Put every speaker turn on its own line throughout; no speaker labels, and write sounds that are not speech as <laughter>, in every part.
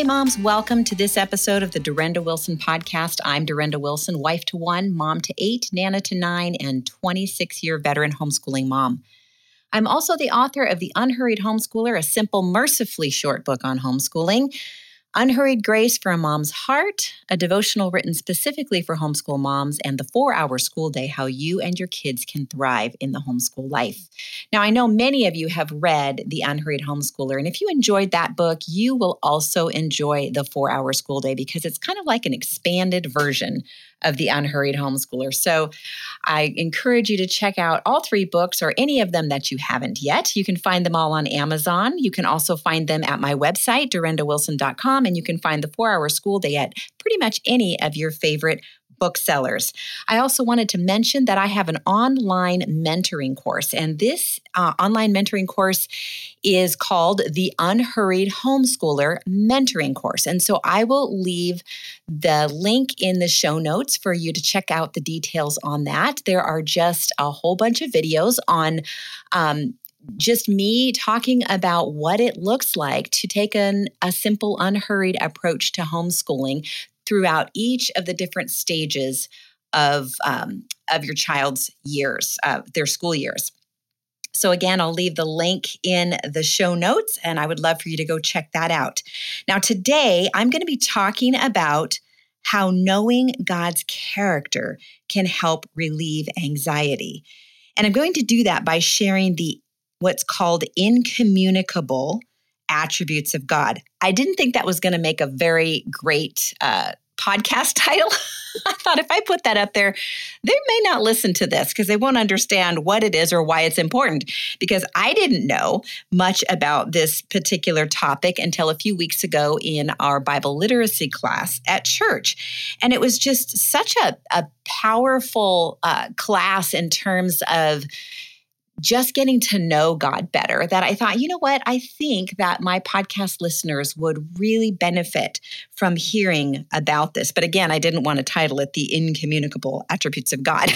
Hey, moms, welcome to this episode of the Durenda Wilson podcast. I'm Durenda Wilson, wife to one, mom to eight, nana to nine, and 26 year veteran homeschooling mom. I'm also the author of The Unhurried Homeschooler, a simple, mercifully short book on homeschooling. Unhurried Grace for a Mom's Heart, a devotional written specifically for homeschool moms, and the four hour school day How You and Your Kids Can Thrive in the Homeschool Life. Now, I know many of you have read The Unhurried Homeschooler, and if you enjoyed that book, you will also enjoy the four hour school day because it's kind of like an expanded version of the unhurried homeschooler. So I encourage you to check out all three books or any of them that you haven't yet. You can find them all on Amazon. You can also find them at my website, durendawilson.com, and you can find the four hour school day at pretty much any of your favorite booksellers. I also wanted to mention that I have an online mentoring course, and this uh, online mentoring course is called the Unhurried Homeschooler Mentoring Course. And so I will leave the link in the show notes for you to check out the details on that. There are just a whole bunch of videos on um, just me talking about what it looks like to take an, a simple, unhurried approach to homeschooling throughout each of the different stages of um, of your child's years, uh, their school years. So, again, I'll leave the link in the show notes, and I would love for you to go check that out. Now, today I'm going to be talking about how knowing God's character can help relieve anxiety. And I'm going to do that by sharing the what's called incommunicable attributes of God. I didn't think that was going to make a very great uh, podcast <laughs> title. I thought if I put that up there, they may not listen to this because they won't understand what it is or why it's important. Because I didn't know much about this particular topic until a few weeks ago in our Bible literacy class at church. And it was just such a, a powerful uh, class in terms of just getting to know God better that I thought, you know what? I think that my podcast listeners would really benefit from hearing about this. But again, I didn't want to title it The Incommunicable Attributes of God.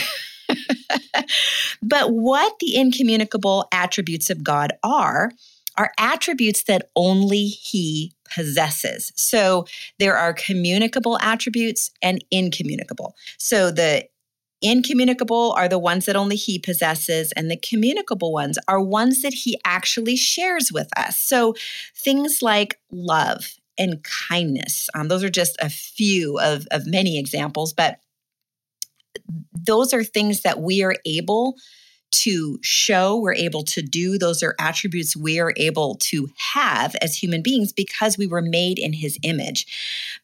<laughs> but what the incommunicable attributes of God are, are attributes that only He possesses. So there are communicable attributes and incommunicable. So the Incommunicable are the ones that only he possesses, and the communicable ones are ones that he actually shares with us. So things like love and kindness, um, those are just a few of, of many examples, but those are things that we are able to show, we're able to do. Those are attributes we are able to have as human beings because we were made in his image.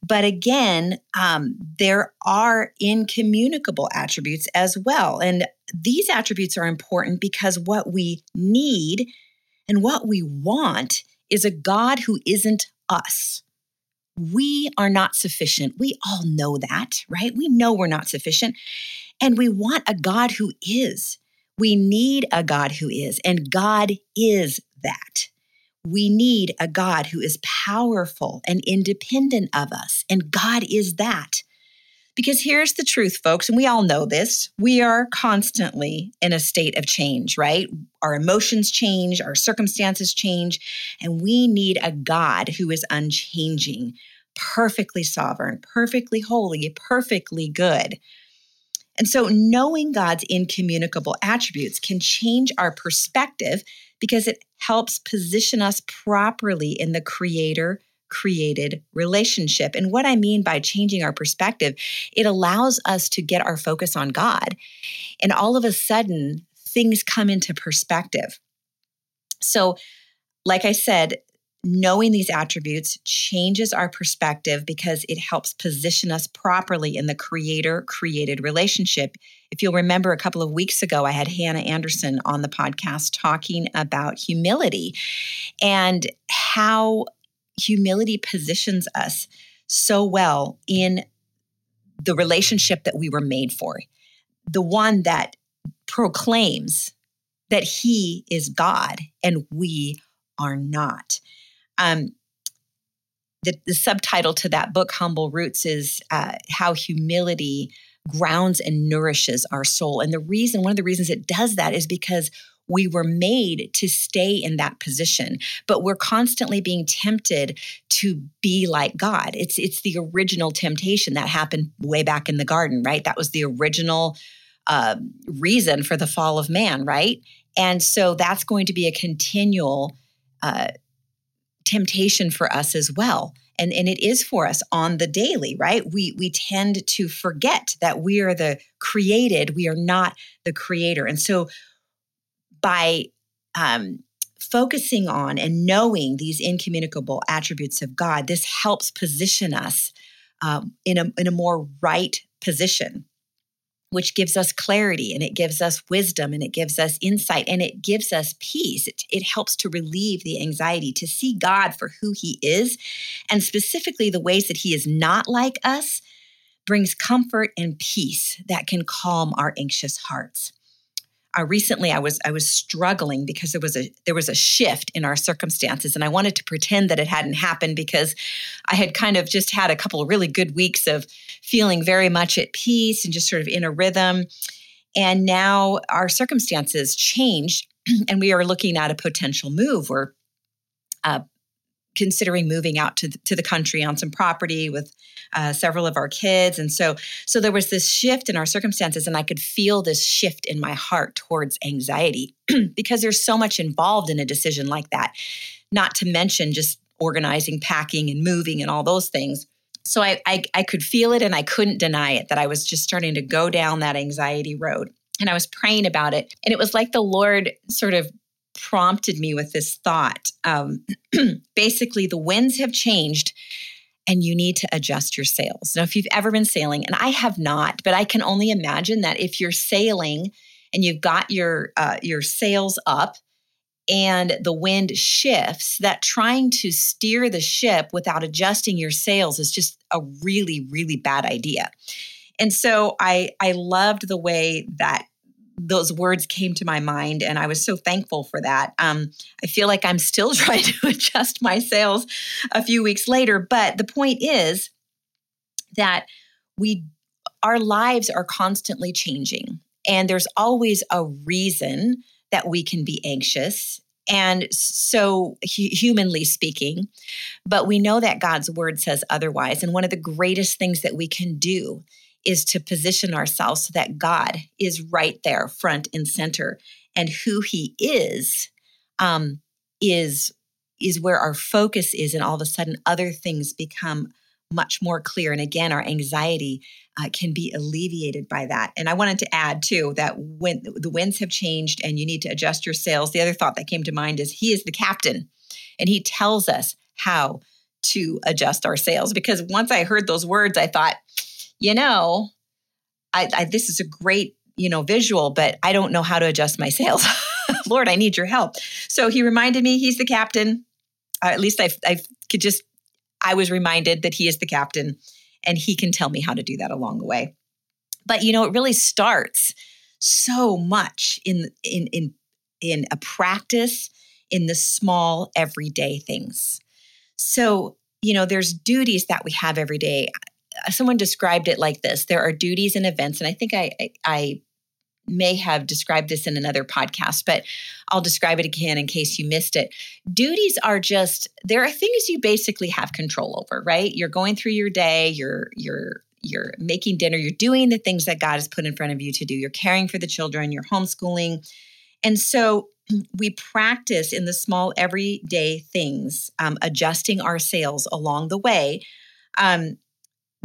But again, um, there are incommunicable attributes as well. And these attributes are important because what we need and what we want is a God who isn't us. We are not sufficient. We all know that, right? We know we're not sufficient. And we want a God who is. We need a God who is, and God is that. We need a God who is powerful and independent of us, and God is that. Because here's the truth, folks, and we all know this. We are constantly in a state of change, right? Our emotions change, our circumstances change, and we need a God who is unchanging, perfectly sovereign, perfectly holy, perfectly good. And so, knowing God's incommunicable attributes can change our perspective because it helps position us properly in the creator created relationship. And what I mean by changing our perspective, it allows us to get our focus on God. And all of a sudden, things come into perspective. So, like I said, knowing these attributes changes our perspective because it helps position us properly in the creator created relationship. If you'll remember, a couple of weeks ago, I had Hannah Anderson on the podcast talking about humility and how humility positions us so well in the relationship that we were made for, the one that proclaims that He is God and we are not. Um, the, the, subtitle to that book, Humble Roots, is uh, how humility grounds and nourishes our soul. And the reason, one of the reasons it does that is because we were made to stay in that position, but we're constantly being tempted to be like God. It's it's the original temptation that happened way back in the garden, right? That was the original uh, reason for the fall of man, right? And so that's going to be a continual uh, temptation for us as well. And, and it is for us on the daily, right? We we tend to forget that we are the created, we are not the creator. And so by um, focusing on and knowing these incommunicable attributes of God, this helps position us um, in, a, in a more right position which gives us clarity and it gives us wisdom and it gives us insight and it gives us peace. It, it, helps to relieve the anxiety, to see God for who He is, and specifically the ways that He is not like us brings comfort and peace that can calm our anxious hearts uh, recently I was I was struggling because there was a there was a shift in our circumstances, and I wanted to pretend that it hadn't happened because I had kind of just had a couple of really good weeks of feeling very much at peace and just sort of in a rhythm. And now our circumstances changed, <clears throat> and we are looking at a potential move. We're uh, considering moving out to the, to the country on some property with uh, several of our kids. And so so there was this shift in our circumstances and i could feel this shift in my heart towards anxiety <clears throat> because there's so much involved in a decision like that not to mention just organizing packing and moving and all those things. So I, I i could feel it and i couldn't deny it that i was just starting to go down that anxiety road. And I was praying about it. And it was like the Lord sort of prompted me with this thought. Um, <clears throat> basically, the winds have changed and you need to adjust your sails. Now, if you've ever been sailing, and I have not, but I can only imagine that if you're sailing and you've got your uh, your sails up and the wind shifts, that trying to steer the ship without adjusting your sails is just a really, really bad idea. And so I I loved the way that those words came to my mind and i was so thankful for that. Um, i feel like i'm still <laughs> trying to adjust my sails a few weeks later but the point is that we our lives are constantly changing and there's always a reason that we can be anxious and so hu- humanly speaking but we know that god's word says otherwise and one of the greatest things that we can do is to position ourselves so that God is right there, front and center, and who He is um, is is where our focus is, and all of a sudden other things become much more clear. And again, our anxiety uh, can be alleviated by that. And I wanted to add too that when the winds have changed and you need to adjust your sails, the other thought that came to mind is He is the captain, and He tells us how to adjust our sails. Because once I heard those words, I thought you know, I, I this is a great you know visual, but I don't know how to adjust my <laughs> sails. Lord, I need your help. So he reminded me he's the captain. Uh, at least I, I could just I was reminded that he is the captain, and he can tell me how to do that along the way. But you know, it really starts so much in in in in a practice in the small everyday things. So, you know, there's duties that we have every day someone described it like this there are duties and events and i think i i may have described this in another podcast but i'll describe it again in case you missed it. Duties are just there are things you basically have control over right? You're going through your day you're you're you're making dinner you're doing the things that god has put in front of you to do you're caring for the children you're homeschooling. And so <clears throat> we practice in the small everyday things um, adjusting our sails along the way um,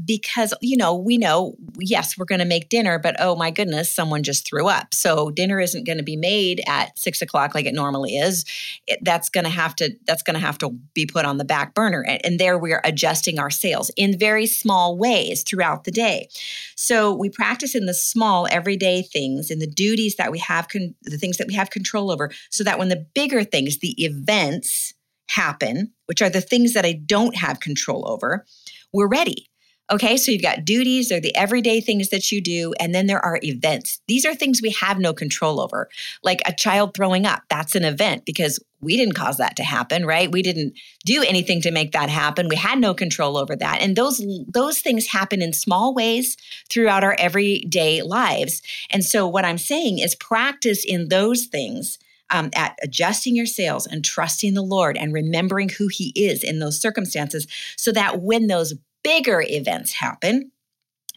because you know we know yes we're going to make dinner but oh my goodness someone just threw up. So dinner isn't going to be made at six o'clock like it normally is. It, that's going to have to that's going to have to be put on the back burner. And, and there we're adjusting our sails in very small ways throughout the day. So we practice in the small everyday things in the duties that we have con- the things that we have control over so that when the bigger things the events happen which are the things that i don't have control over we're ready Okay, so you've got duties, they're the everyday things that you do, and then there are events. These are things we have no control over, like a child throwing up. That's an event because we didn't cause that to happen, right? We didn't do anything to make that happen. We had no control over that. And those those things happen in small ways throughout our everyday lives. And so what I'm saying is practice in those things um, at adjusting your sails and trusting the Lord and remembering who He is in those circumstances so that when those bigger events happen,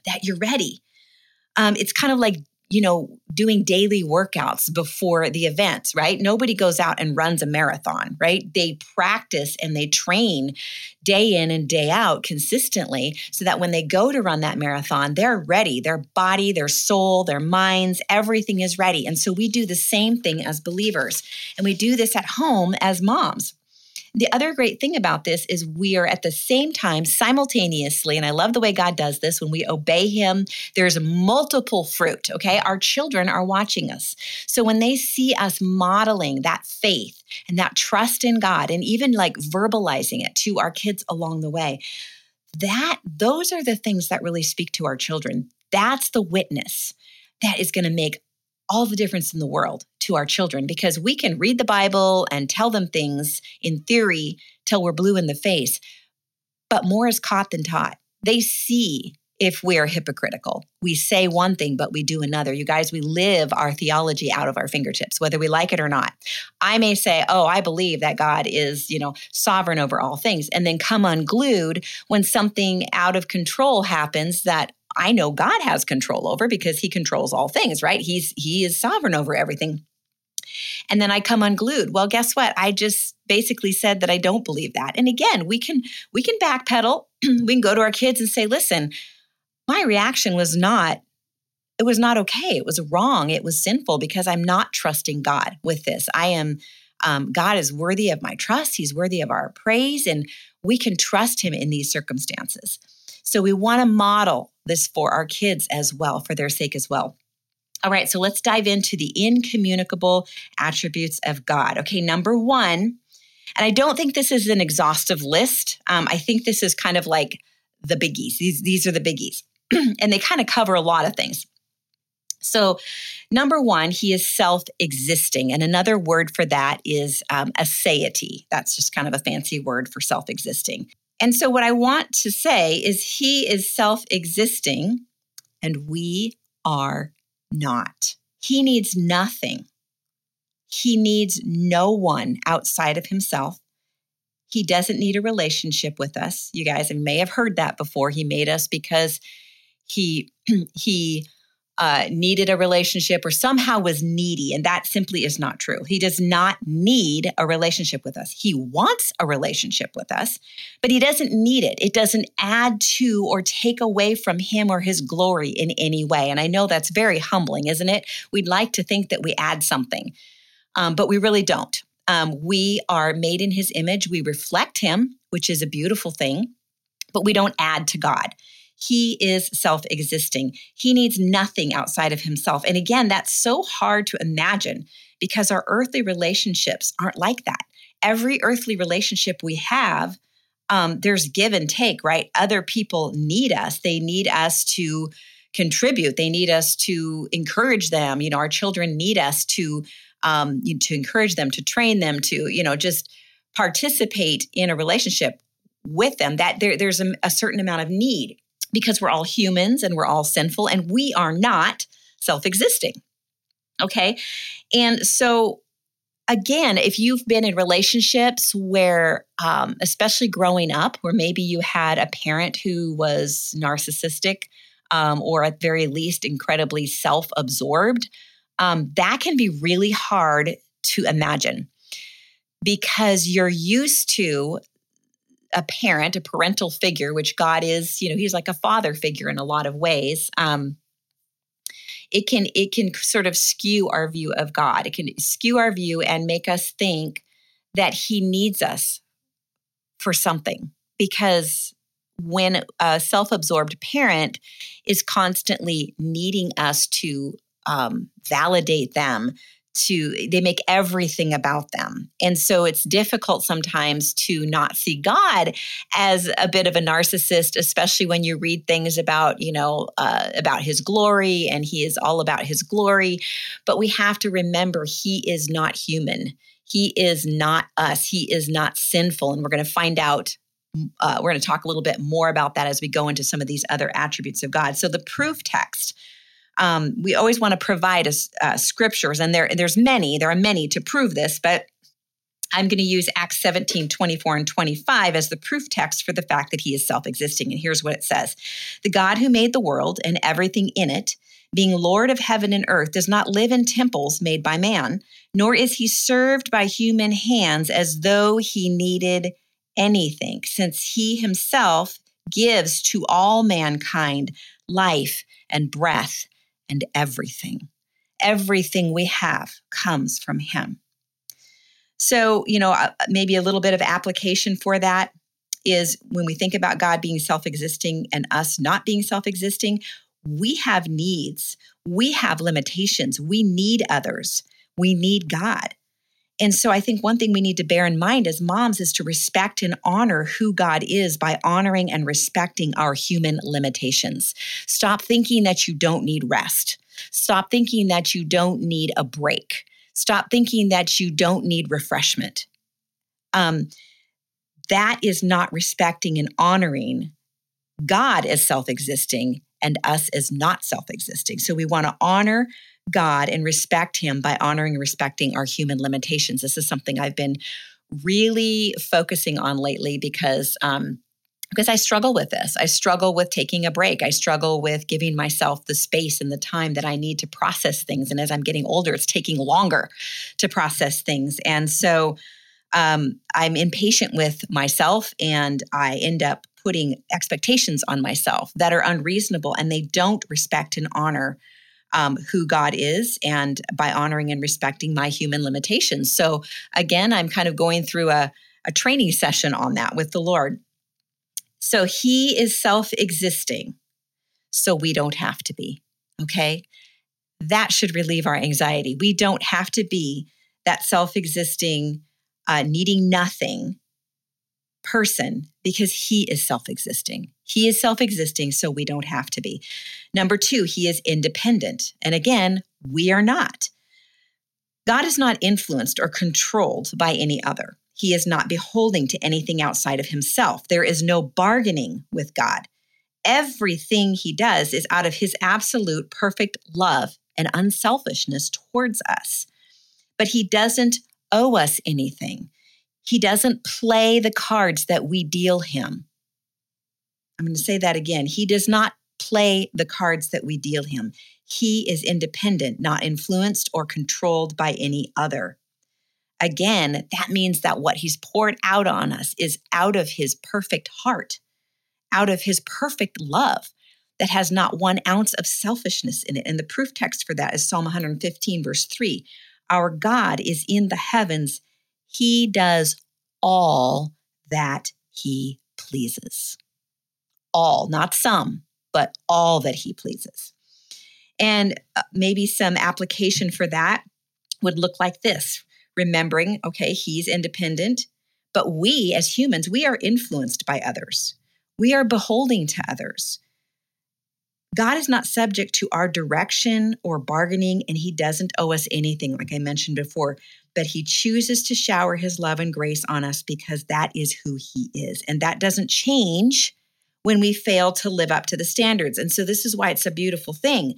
that you're ready. Um, it's kind of like you know, doing daily workouts before the event, right? Nobody goes out and runs a marathon, right? They practice and they train day in and day out consistently so that when they go to run that marathon, they're ready. Their body, their soul, their minds, everything is ready. And so we do the same thing as believers. And we do this at home as moms. The other great thing about this is we are at the same time simultaneously, and I love the way God does this when we obey Him, there's multiple fruit, okay? Our children are watching us. So when they see us modeling that faith and that trust in God, and even like verbalizing it to our kids along the way, that those are the things that really speak to our children. That's the witness that is going to make all the difference in the world to our children because we can read the Bible and tell them things in theory till we're blue in the face, but more is caught than taught. They see if we are hypocritical. We say one thing, but we do another. You guys, we live our theology out of our fingertips, whether we like it or not. I may say, Oh, I believe that God is, you know, sovereign over all things, and then come unglued when something out of control happens that I know God has control over because he controls all things, right? He's he is sovereign over everything. And then I come unglued. Well, guess what? I just basically said that I don't believe that. And again, we can we can backpedal. <clears throat> we can go to our kids and say, "Listen, my reaction was not it was not okay. It was wrong. It was sinful because I'm not trusting God with this. I am um, God is worthy of my trust. He's worthy of our praise, and we can trust Him in these circumstances. So we want to model this for our kids as well, for their sake as well. All right, so let's dive into the incommunicable attributes of God. Okay, number one, and I don't think this is an exhaustive list. Um, I think this is kind of like the biggies. These, these are the biggies, <clears throat> and they kind of cover a lot of things. So, number one, he is self existing. And another word for that is um, aseity. That's just kind of a fancy word for self existing. And so, what I want to say is, he is self existing and we are not. He needs nothing. He needs no one outside of himself. He doesn't need a relationship with us. You guys may have heard that before. He made us because he <clears throat> he uh, needed a relationship or somehow was needy. And that simply is not true. He does not need a relationship with us. He wants a relationship with us, but he doesn't need it. It doesn't add to or take away from him or his glory in any way. And I know that's very humbling, isn't it? We'd like to think that we add something, um, but we really don't. Um, we are made in his image, we reflect him, which is a beautiful thing, but we don't add to God. He is self existing. He needs nothing outside of himself. And again, that's so hard to imagine because our earthly relationships aren't like that. Every earthly relationship we have, um, there's give and take, right? Other people need us. They need us to contribute. They need us to encourage them. You know, our children need us to um, to encourage them, to train them, to you know, just participate in a relationship with them. That there, there's a, a certain amount of need because we're all humans and we're all sinful and we are not self existing. Okay. And so, again, if you've been in relationships where, um, especially growing up, where maybe you had a parent who was narcissistic um, or at very least incredibly self absorbed, um, that can be really hard to imagine because you're used to a parent, a parental figure, which God is, you know, he's like a father figure in a lot of ways. Um, it can it can sort of skew our view of God. It can skew our view and make us think that He needs us for something because when a self-absorbed parent is constantly needing us to um, validate them to they make everything about them. And so it's difficult sometimes to not see god as a bit of a narcissist especially when you read things about you know uh, about his glory and he is all about his glory. But we have to remember he is not human. He is not us. He is not sinful. And we're going to find out uh, we're going to talk a little bit more about that as we go into some of these other attributes of god. So the proof text um, we always want to provide uh, scriptures, and there there's many. There are many to prove this, but I'm going to use Acts 17, 24, and 25 as the proof text for the fact that he is self existing. And here's what it says The God who made the world and everything in it, being Lord of heaven and earth, does not live in temples made by man, nor is he served by human hands as though he needed anything, since he himself gives to all mankind life and breath and everything. Everything we have comes from him. So, you know, uh, maybe a little bit of application for that is when we think about God being self existing and us not being self existing, we have needs, we have limitations, we need others, we need God. And so I think one thing we need to bear in mind as moms is to respect and honor who God is by honoring and respecting our human limitations. Stop thinking that you don't need rest. Stop thinking that you don't need a break. Stop thinking that you don't need refreshment. Um, that is not respecting and honoring God as self existing and us as not self existing. So we want to honor God and respect Him by honoring and respecting our human limitations. This is something I've been really focusing on lately because um, because I struggle with this. I struggle with taking a break. I struggle with giving myself the space and the time that I need to process things. And as I'm getting older, it's taking longer to process things. And so um, I'm impatient with myself and I end up putting expectations on myself that are unreasonable and they don't respect and honor um, who God is and by honoring and respecting my human limitations. So again, I'm kind of going through a, a training session on that with the Lord so he is self existing, so we don't have to be. Okay. That should relieve our anxiety. We don't have to be that self existing, uh, needing nothing person because he is self existing. He is self existing, so we don't have to be. Number two, he is independent. And again, we are not. God is not influenced or controlled by any other. He is not beholding to anything outside of himself. There is no bargaining with God. Everything he does is out of his absolute perfect love and unselfishness towards us. But he doesn't owe us anything. He doesn't play the cards that we deal him. I'm going to say that again. He does not play the cards that we deal him. He is independent, not influenced or controlled by any other. Again, that means that what he's poured out on us is out of his perfect heart, out of his perfect love that has not one ounce of selfishness in it. And the proof text for that is Psalm 115, verse 3. Our God is in the heavens, he does all that he pleases. All, not some, but all that he pleases. And uh, maybe some application for that would look like this remembering, okay, he's independent, but we as humans, we are influenced by others. We are beholding to others. God is not subject to our direction or bargaining, and He doesn't owe us anything, like I mentioned before, but He chooses to shower His love and grace on us because that is who He is. And that doesn't change when we fail to live up to the standards. And so, this is why it's a beautiful thing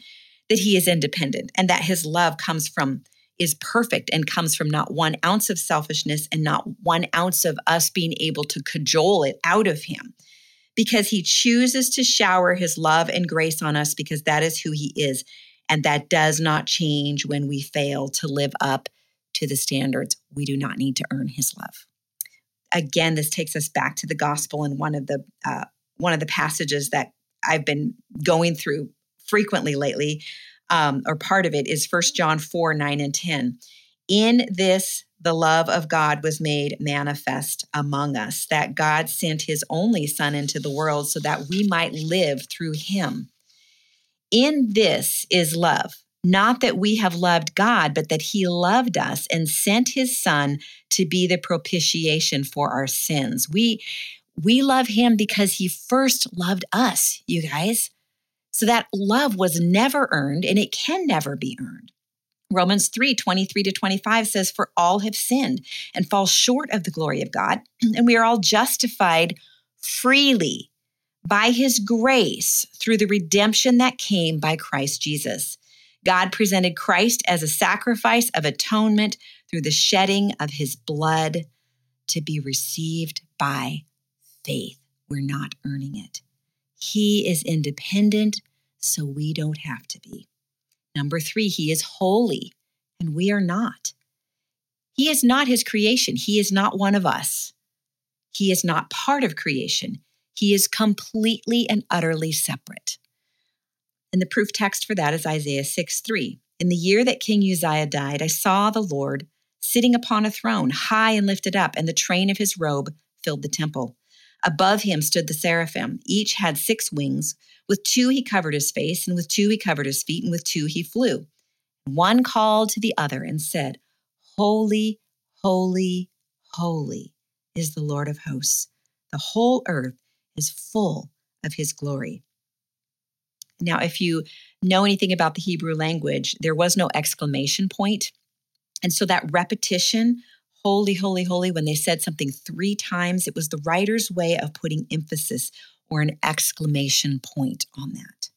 that He is independent and that His love comes from is perfect and comes from not one ounce of selfishness and not one ounce of us being able to cajole it out of him because he chooses to shower his love and grace on us because that is who he is. And that does not change when we fail to live up to the standards. We do not need to earn his love. Again, this takes us back to the gospel and one of the uh, one of the passages that I've been going through frequently lately um, or part of it is First John 4 9 and 10. In this, the love of God was made manifest among us, that God sent his only Son into the world so that we might live through him. In this is love, not that we have loved God, but that he loved us and sent his Son to be the propitiation for our sins. We, we love him because he first loved us, you guys. So that love was never earned and it can never be earned. Romans 3 23 to 25 says, For all have sinned and fall short of the glory of God, <clears throat> and we are all justified freely by his grace through the redemption that came by Christ Jesus. God presented Christ as a sacrifice of atonement through the shedding of his blood to be received by faith. We're not earning it. He is independent, so we don't have to be. Number three, he is holy, and we are not. He is not his creation. He is not one of us. He is not part of creation. He is completely and utterly separate. And the proof text for that is Isaiah 6 3. In the year that King Uzziah died, I saw the Lord sitting upon a throne, high and lifted up, and the train of his robe filled the temple. Above him stood the seraphim. Each had six wings. With two he covered his face, and with two he covered his feet, and with two he flew. One called to the other and said, Holy, holy, holy is the Lord of hosts. The whole earth is full of his glory. Now, if you know anything about the Hebrew language, there was no exclamation point. And so that repetition, holy, holy, holy, when they said something three times, it was the writer's way of putting emphasis or an exclamation point on that.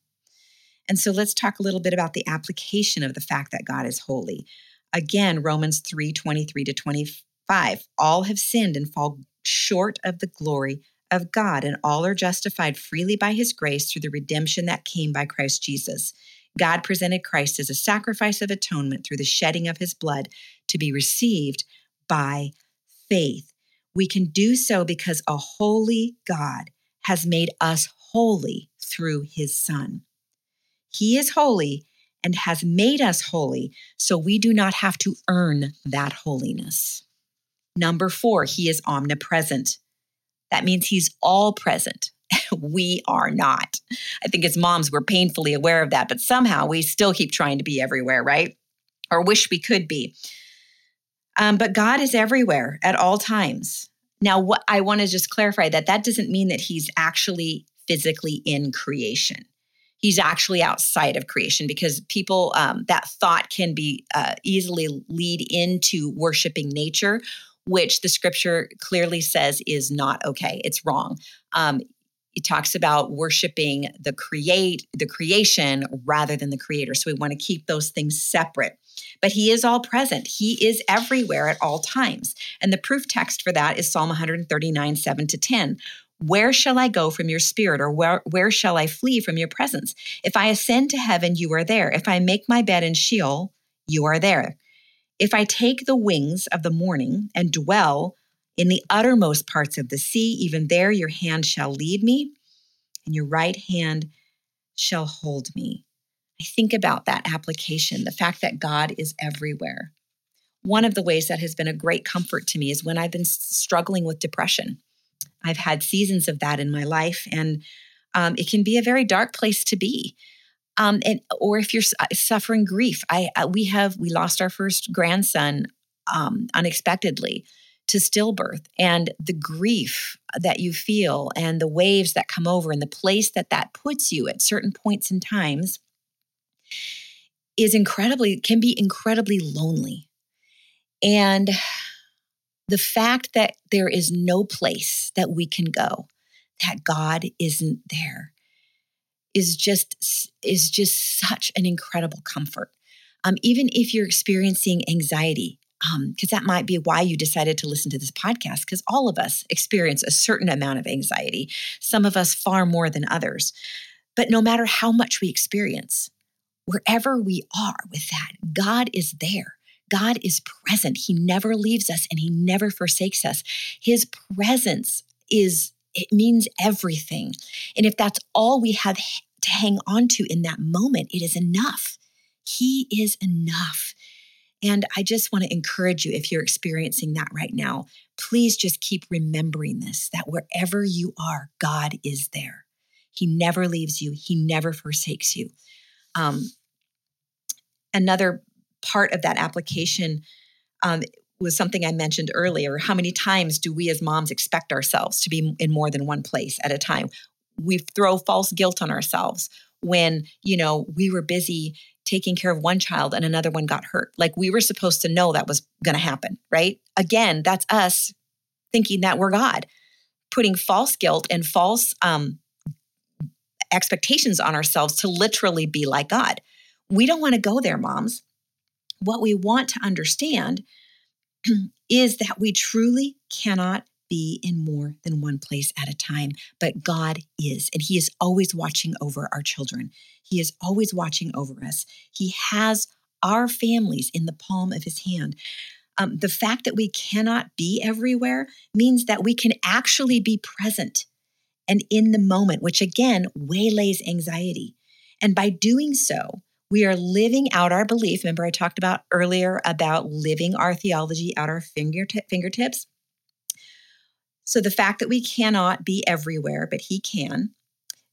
And so let's talk a little bit about the application of the fact that God is holy. Again, Romans 3 23 to 25. All have sinned and fall short of the glory of God, and all are justified freely by his grace through the redemption that came by Christ Jesus. God presented Christ as a sacrifice of atonement through the shedding of his blood to be received by faith. We can do so because a holy God has made us holy through his Son. He is holy and has made us holy, so we do not have to earn that holiness. Number four, he is omnipresent. That means he's all present. <laughs> we are not. I think as moms, we're painfully aware of that, but somehow we still keep trying to be everywhere, right? Or wish we could be. Um, but God is everywhere at all times. Now, what I want to just clarify that that doesn't mean that he's actually physically in creation. He's actually outside of creation because people, um, that thought can be uh, easily lead into worshiping nature which the scripture clearly says is not okay. It's wrong. Um, it talks about worshiping the create the creation rather than the creator. So we want to keep those things separate. But he is all present. He is everywhere at all times. And the proof text for that is Psalm 139, 7 to 10. Where shall I go from your spirit, or where, where shall I flee from your presence? If I ascend to heaven, you are there. If I make my bed in Sheol, you are there. If I take the wings of the morning and dwell in the uttermost parts of the sea, even there your hand shall lead me, and your right hand shall hold me. I think about that application, the fact that God is everywhere. One of the ways that has been a great comfort to me is when I've been struggling with depression. I've had seasons of that in my life, and um, it can be a very dark place to be um, and or if you're uh, suffering grief. I, uh, we have we lost our first grandson um, unexpectedly to stillbirth, and the grief that you feel and the waves that come over and the place that that puts you at certain points in times is incredibly can be incredibly lonely and the fact that there is no place that we can go that god isn't there is just is just such an incredible comfort. Um, even if you're experiencing anxiety, because um, that might be why you decided to listen to this podcast, because all of us experience a certain amount of anxiety, some of us far more than others. But no matter how much we experience, wherever we are with that, God is there. God is present. He never leaves us and He never forsakes us. His presence is it means everything. And if that's all we have to hang on to in that moment, it is enough. He is enough. And I just want to encourage you if you're experiencing that right now, please just keep remembering this that wherever you are, God is there. He never leaves you, He never forsakes you. Um, another part of that application um, was something I mentioned earlier. How many times do we as moms expect ourselves to be in more than one place at a time? We throw false guilt on ourselves when, you know, we were busy taking care of one child and another one got hurt. Like we were supposed to know that was going to happen, right? Again, that's us thinking that we're God, putting false guilt and false um, expectations on ourselves to literally be like God. We don't want to go there, moms. What we want to understand <clears throat> is that we truly cannot be in more than one place at a time, but God is, and He is always watching over our children. He is always watching over us. He has our families in the palm of His hand. Um, the fact that we cannot be everywhere means that we can actually be present and in the moment, which again waylays anxiety. And by doing so, we are living out our belief. Remember, I talked about earlier about living our theology out our fingertip, fingertips. So the fact that we cannot be everywhere, but He can,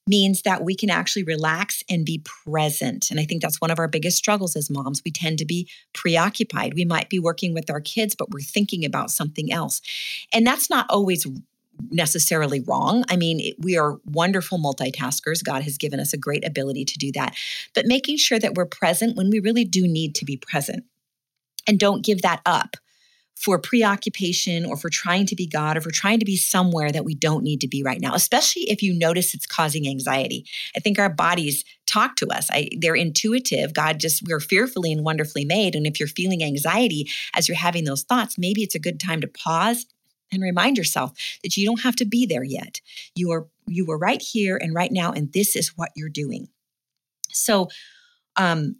means that we can actually relax and be present. And I think that's one of our biggest struggles as moms. We tend to be preoccupied. We might be working with our kids, but we're thinking about something else. And that's not always necessarily wrong. I mean, we are wonderful multitaskers. God has given us a great ability to do that. But making sure that we're present when we really do need to be present and don't give that up for preoccupation or for trying to be God or for trying to be somewhere that we don't need to be right now, especially if you notice it's causing anxiety. I think our bodies talk to us. I, they're intuitive. God just, we're fearfully and wonderfully made. And if you're feeling anxiety as you're having those thoughts, maybe it's a good time to pause and remind yourself that you don't have to be there yet. You are you are right here and right now, and this is what you're doing. So um,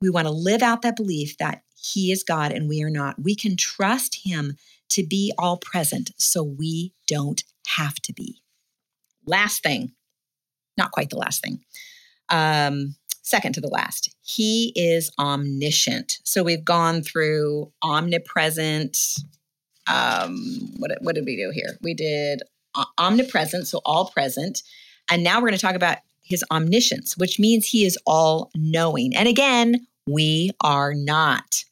we want to live out that belief that He is God and we are not. We can trust Him to be all present so we don't have to be. Last thing, not quite the last thing. Um, second to the last, he is omniscient. So we've gone through omnipresent, um, what, what did we do here? We did omnipresent, so all present. And now we're going to talk about his omniscience, which means he is all knowing. And again, we are not.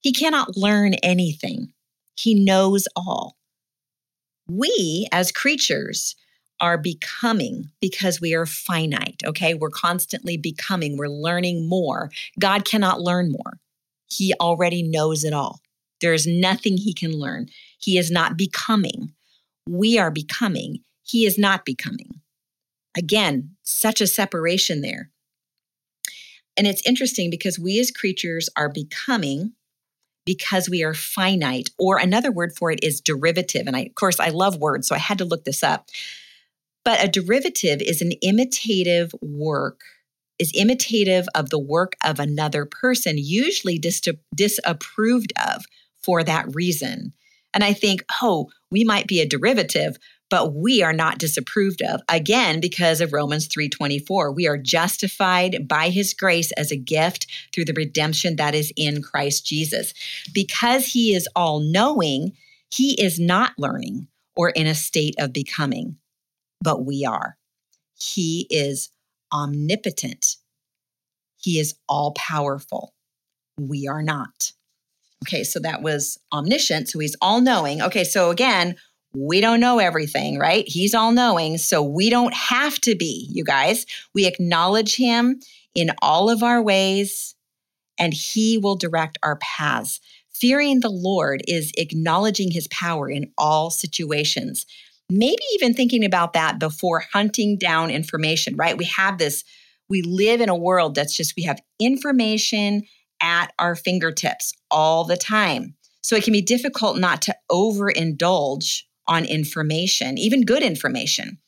He cannot learn anything, he knows all. We, as creatures, are becoming because we are finite, okay? We're constantly becoming, we're learning more. God cannot learn more. He already knows it all. There is nothing he can learn. He is not becoming. We are becoming. He is not becoming. Again, such a separation there. And it's interesting because we as creatures are becoming because we are finite, or another word for it is derivative. And I, of course, I love words, so I had to look this up. But a derivative is an imitative work, is imitative of the work of another person, usually dis- disapproved of for that reason. And I think, oh, we might be a derivative, but we are not disapproved of again because of Romans 3:24. We are justified by his grace as a gift through the redemption that is in Christ Jesus. Because he is all-knowing, he is not learning or in a state of becoming, but we are. He is omnipotent. He is all powerful. We are not. Okay, so that was omniscient. So he's all knowing. Okay, so again, we don't know everything, right? He's all knowing. So we don't have to be, you guys. We acknowledge him in all of our ways, and he will direct our paths. Fearing the Lord is acknowledging his power in all situations. Maybe even thinking about that before hunting down information, right? We have this, we live in a world that's just, we have information at our fingertips all the time. So it can be difficult not to overindulge on information, even good information.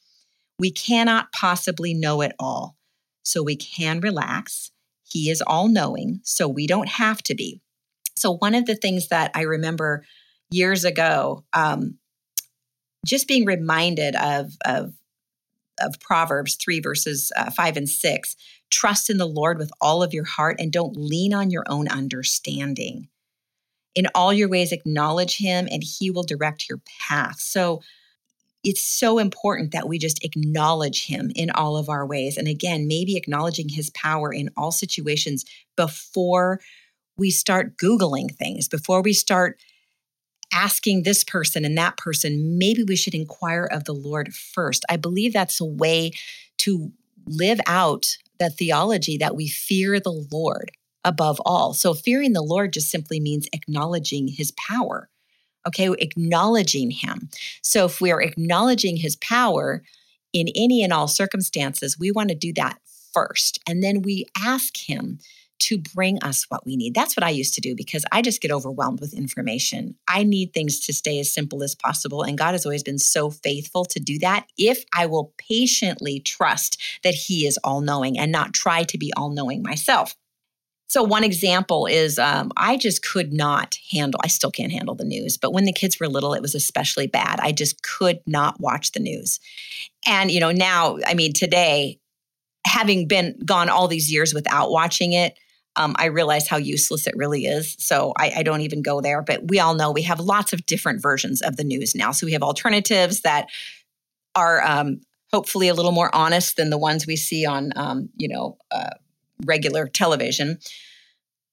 We cannot possibly know it all. So we can relax. He is all knowing, so we don't have to be. So, one of the things that I remember years ago, um, just being reminded of, of, of Proverbs 3, verses uh, 5 and 6 trust in the Lord with all of your heart and don't lean on your own understanding. In all your ways, acknowledge him and he will direct your path. So it's so important that we just acknowledge him in all of our ways. And again, maybe acknowledging his power in all situations before we start Googling things, before we start asking this person and that person, maybe we should inquire of the Lord first. I believe that's a way to live out the theology that we fear the Lord above all. So fearing the Lord just simply means acknowledging his power. Okay, acknowledging him. So if we are acknowledging his power in any and all circumstances, we want to do that first. And then we ask Him to bring us what we need. That's what I used to do because I just get overwhelmed with information. I need things to stay as simple as possible. And God has always been so faithful to do that if I will patiently trust that He is all knowing and not try to be all knowing myself. So, one example is um, I just could not handle, I still can't handle the news, but when the kids were little, it was especially bad. I just could not watch the news. And, you know, now, I mean, today, having been gone all these years without watching it, um, I realize how useless it really is. So I, I, don't even go there. But we all know we have lots of different versions of the news now. So we have alternatives that are um, hopefully a little more honest than the ones we see on, um, you know, uh, regular television.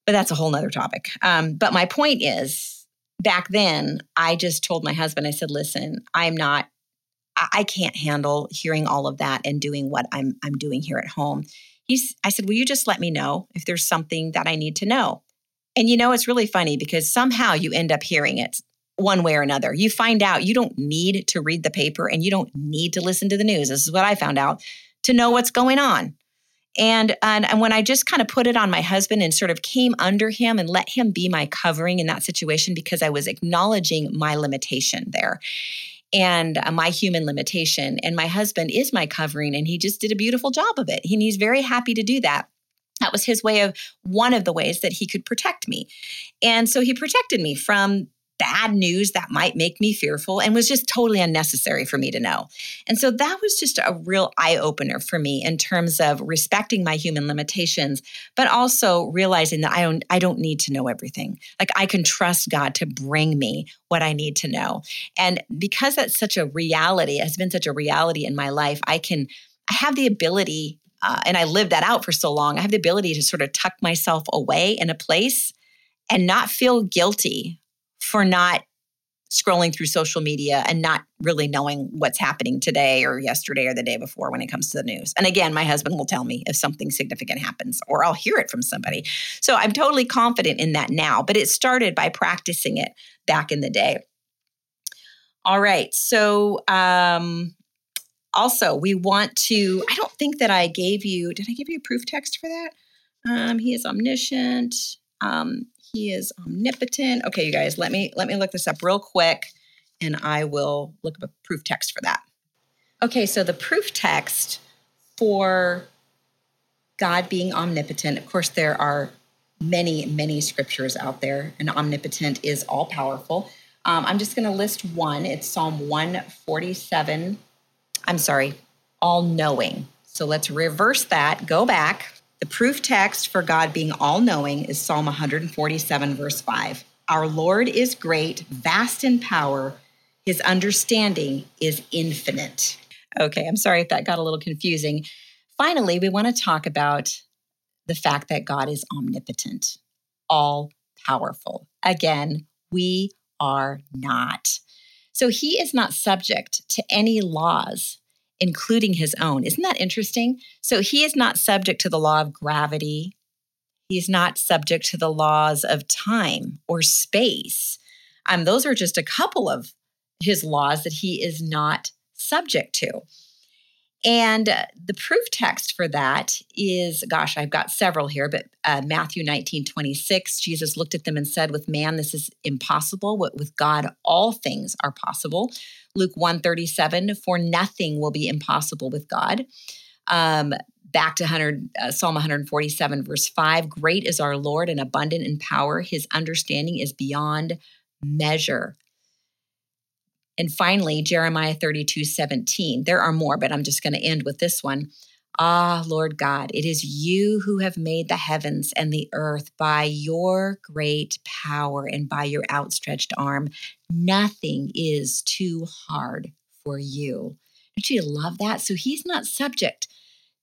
But that's a whole nother topic. Um, but my point is, back then, I just told my husband, I said, "Listen, I'm not." I can't handle hearing all of that and doing what I'm I'm doing here at home I said, "Will you just let me know if there's something that I need to know?" And you know, it's really funny because somehow you end up hearing it one way or another. You find out you don't need to read the paper and you don't need to listen to the news. This is what I found out to know what's going on. And, and, and when I just kind of put it on my husband and sort of came under him and let him be my covering in that situation because I was acknowledging my limitation there and uh, my human limitation. And my husband is my covering, and he just did a beautiful job of it. And he's very happy to do that. That was his way of one of the ways that he could protect me. And so he protected me from bad news that might make me fearful and was just totally unnecessary for me to know. And so that was just a real eye opener for me in terms of respecting my human limitations, but also realizing that I don't I don't need to know everything. Like I can trust God to bring me what I need to know. And because that's such a reality, has been such a reality in my life, I can I have the ability uh, and I lived that out for so long. I have the ability to sort of tuck myself away in a place and not feel guilty for not scrolling through social media and not really knowing what's happening today or yesterday or the day before when it comes to the news. And again, my husband will tell me if something significant happens or I'll hear it from somebody. So I'm totally confident in that now, but it started by practicing it back in the day. All right. So, um, also, we want to, I don't think that I gave you, did I give you a proof text for that? Um, he is omniscient. Um, he is omnipotent. Okay, you guys, let me let me look this up real quick and I will look up a proof text for that. Okay, so the proof text for God being omnipotent, of course, there are many, many scriptures out there, and omnipotent is all powerful. Um, I'm just going to list one. It's Psalm 147. I'm sorry, all knowing. So let's reverse that, go back. The proof text for God being all knowing is Psalm 147, verse 5. Our Lord is great, vast in power. His understanding is infinite. Okay, I'm sorry if that got a little confusing. Finally, we want to talk about the fact that God is omnipotent, all powerful. Again, we are not. So he is not subject to any laws including his own. Isn't that interesting? So he is not subject to the law of gravity. He's not subject to the laws of time or space. Um, those are just a couple of his laws that he is not subject to. And uh, the proof text for that is, gosh, I've got several here, but uh, Matthew 19, 26, Jesus looked at them and said, With man, this is impossible. With God, all things are possible. Luke 1, 37, for nothing will be impossible with God. Um, back to 100, uh, Psalm 147, verse 5 Great is our Lord and abundant in power. His understanding is beyond measure. And finally, Jeremiah 32 17. There are more, but I'm just going to end with this one. Ah, Lord God, it is you who have made the heavens and the earth by your great power and by your outstretched arm. Nothing is too hard for you. Don't you love that? So he's not subject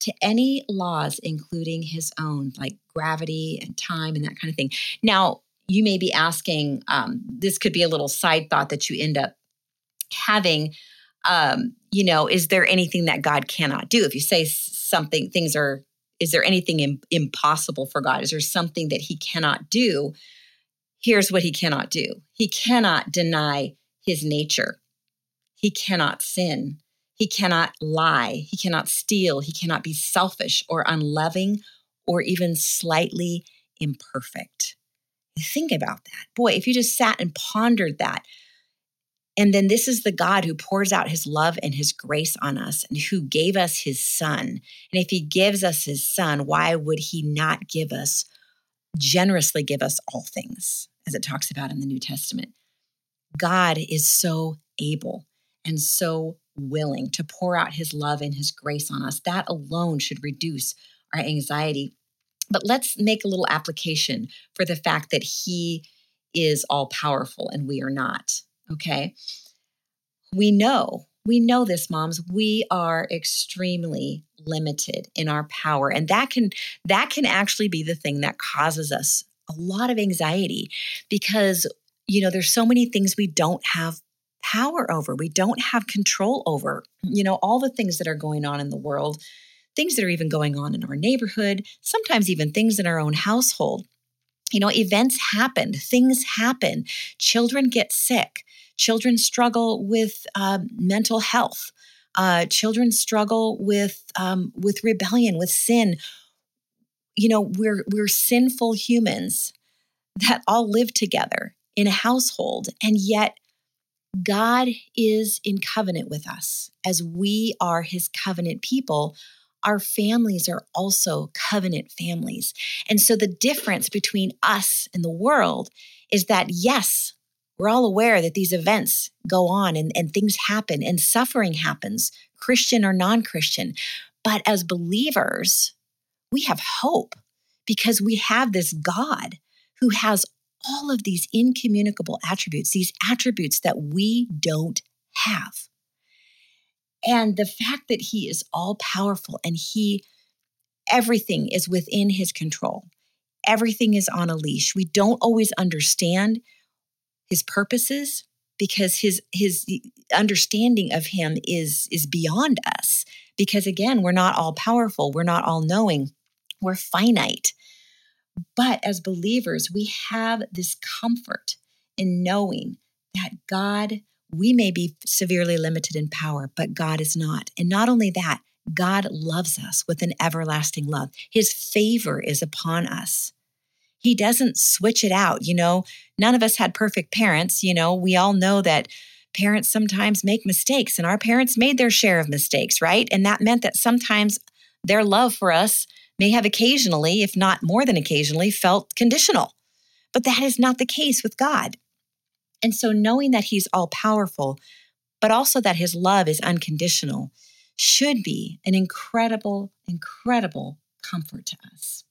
to any laws, including his own, like gravity and time and that kind of thing. Now, you may be asking, um, this could be a little side thought that you end up having um, you know, is there anything that God cannot do? If you say something, things are, is there anything Im- impossible for God? Is there something that he cannot do? Here's what he cannot do he cannot deny his nature, he cannot sin, He cannot lie. He cannot steal. He cannot be selfish or unloving or even slightly imperfect. Think about that. Boy, if you just sat and pondered that, and then this is the God who pours out his love and his grace on us and who gave us his son. And if he gives us his son, why would he not give us, generously give us all things, as it talks about in the New Testament? God is so able and so willing to pour out his love and his grace on us. That alone should reduce our anxiety. But let's make a little application for the fact that he is all powerful and we are not. Okay. We know, we know this, moms. We are extremely limited in our power. And that can that can actually be the thing that causes us a lot of anxiety because you know there's so many things we don't have power over we don't have control over you know all the things that are going on in the world things that are even going on in our neighborhood sometimes even things in our own household you know events happen things happen children get sick Children struggle with uh, mental health. Uh, children struggle with um, with rebellion, with sin. You know, we're we're sinful humans that all live together in a household, and yet God is in covenant with us as we are His covenant people. Our families are also covenant families. And so the difference between us and the world is that, yes, we're all aware that these events go on and, and things happen and suffering happens, Christian or non Christian. But as believers, we have hope because we have this God who has all of these incommunicable attributes, these attributes that we don't have. And the fact that he is all powerful and he, everything is within his control, everything is on a leash. We don't always understand his purposes because his his understanding of him is is beyond us. Because again we're not all powerful. We're not all knowing. We're finite. But as believers we have this comfort in knowing that God we may be severely limited in power but God is not and not only that God loves us with an everlasting love his favor is upon us he doesn't switch it out. You know, none of us had perfect parents. You know, we all know that parents sometimes make mistakes, and our parents made their share of mistakes, right? And that meant that sometimes their love for us may have occasionally, if not more than occasionally, felt conditional. But that is not the case with God. And so, knowing that He's all powerful, but also that His love is unconditional, should be an incredible, incredible comfort to us.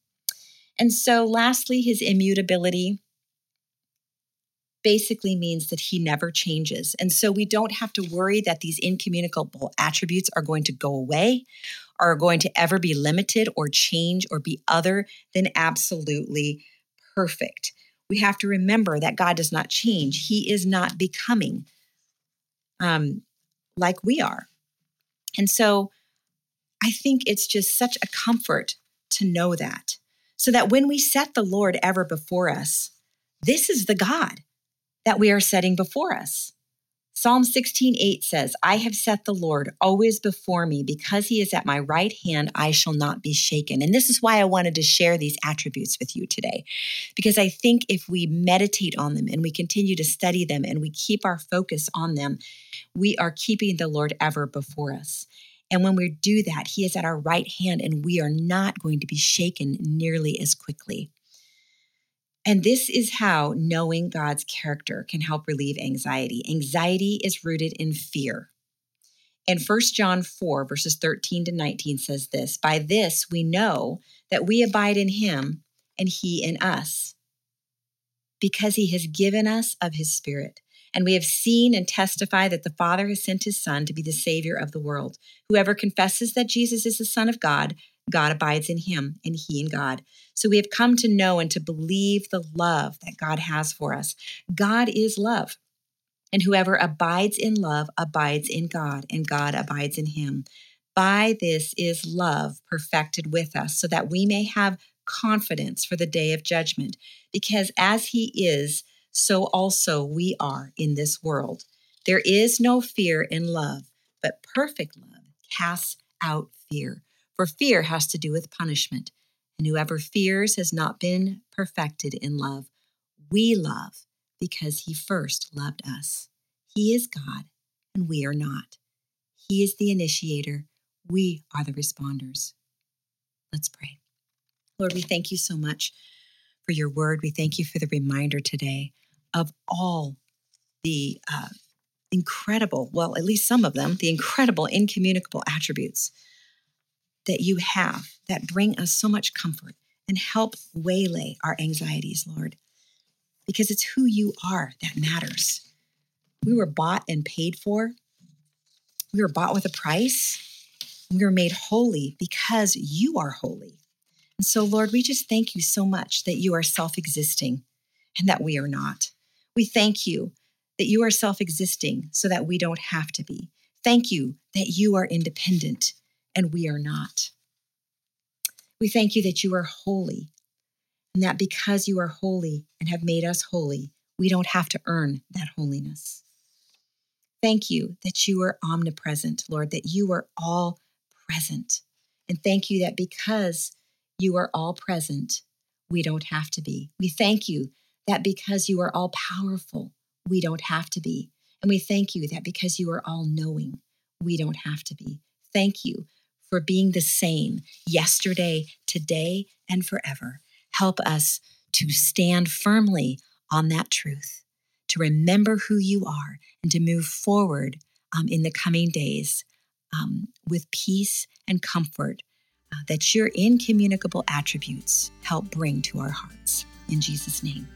And so, lastly, his immutability basically means that he never changes. And so, we don't have to worry that these incommunicable attributes are going to go away, are going to ever be limited or change or be other than absolutely perfect. We have to remember that God does not change, He is not becoming um, like we are. And so, I think it's just such a comfort to know that so that when we set the Lord ever before us, this is the God that we are setting before us. Psalm 16:8 says, "I have set the Lord always before me because he is at my right hand I shall not be shaken." And this is why I wanted to share these attributes with you today. Because I think if we meditate on them and we continue to study them and we keep our focus on them, we are keeping the Lord ever before us. And when we do that, He is at our right hand and we are not going to be shaken nearly as quickly. And this is how knowing God's character can help relieve anxiety. Anxiety is rooted in fear. And 1 John 4, verses 13 to 19 says this By this we know that we abide in him and he in us, because he has given us of his Spirit. And we have seen and testify that the Father has sent his Son to be the Savior of the world. Whoever confesses that Jesus is the Son of God, God abides in him, and he in God. So we have come to know and to believe the love that God has for us. God is love. And whoever abides in love abides in God, and God abides in him. By this is love perfected with us, so that we may have confidence for the day of judgment. Because as he is, so also we are in this world. There is no fear in love, but perfect love casts out fear. For fear has to do with punishment. And whoever fears has not been perfected in love. We love because he first loved us. He is God, and we are not. He is the initiator. We are the responders. Let's pray. Lord, we thank you so much for your word. We thank you for the reminder today of all the uh, incredible, well, at least some of them, the incredible incommunicable attributes that you have that bring us so much comfort and help waylay our anxieties, Lord, because it's who you are that matters. We were bought and paid for. We were bought with a price. We were made holy because you are holy. And so, Lord, we just thank you so much that you are self existing and that we are not. We thank you that you are self existing so that we don't have to be. Thank you that you are independent and we are not. We thank you that you are holy and that because you are holy and have made us holy, we don't have to earn that holiness. Thank you that you are omnipresent, Lord, that you are all present. And thank you that because you are all present, we don't have to be. We thank you that because you are all powerful, we don't have to be. And we thank you that because you are all knowing, we don't have to be. Thank you for being the same yesterday, today, and forever. Help us to stand firmly on that truth, to remember who you are, and to move forward um, in the coming days um, with peace and comfort uh, that your incommunicable attributes help bring to our hearts. In Jesus' name.